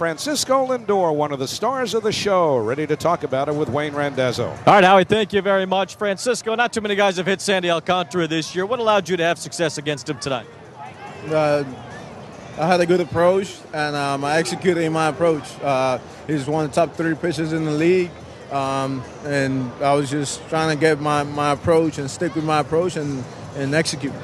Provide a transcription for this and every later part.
Francisco Lindor, one of the stars of the show, ready to talk about it with Wayne Randazzo. All right, Howie, thank you very much. Francisco, not too many guys have hit Sandy Alcantara this year. What allowed you to have success against him tonight? Uh, I had a good approach, and um, I executed in my approach. Uh, he's one of the top three pitchers in the league, um, and I was just trying to get my, my approach and stick with my approach and, and execute.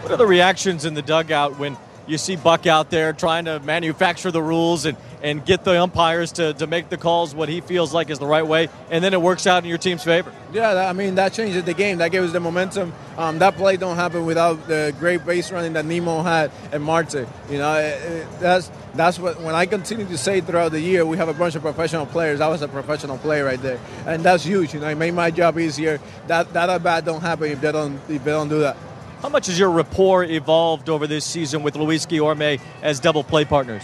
What are the reactions in the dugout when you see Buck out there trying to manufacture the rules and, and get the umpires to, to make the calls what he feels like is the right way, and then it works out in your team's favor? Yeah, I mean that changes the game. That gives us the momentum. Um, that play don't happen without the great base running that Nimmo had and Marte. You know, it, it, that's that's what when I continue to say throughout the year, we have a bunch of professional players. I was a professional player right there, and that's huge. You know, it made my job easier. That that at don't happen if they don't if they don't do that. How much has your rapport evolved over this season with Luis Guillorme as double play partners?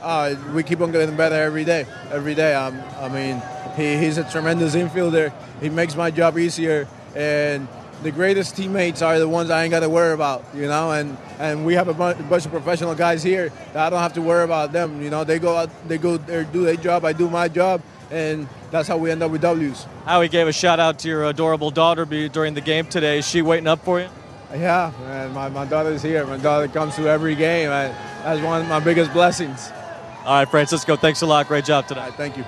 Uh, we keep on getting better every day. Every day. Um, I mean, he, he's a tremendous infielder. He makes my job easier. And the greatest teammates are the ones I ain't got to worry about, you know. And, and we have a bunch, a bunch of professional guys here that I don't have to worry about them. You know, they go out, they go there, do their job. I do my job, and that's how we end up with W's. Howie gave a shout out to your adorable daughter during the game today. Is she waiting up for you? Yeah, man. My, my daughter's here. My daughter comes to every game. I, that's one of my biggest blessings. All right, Francisco, thanks a lot. Great job tonight. Right, thank you.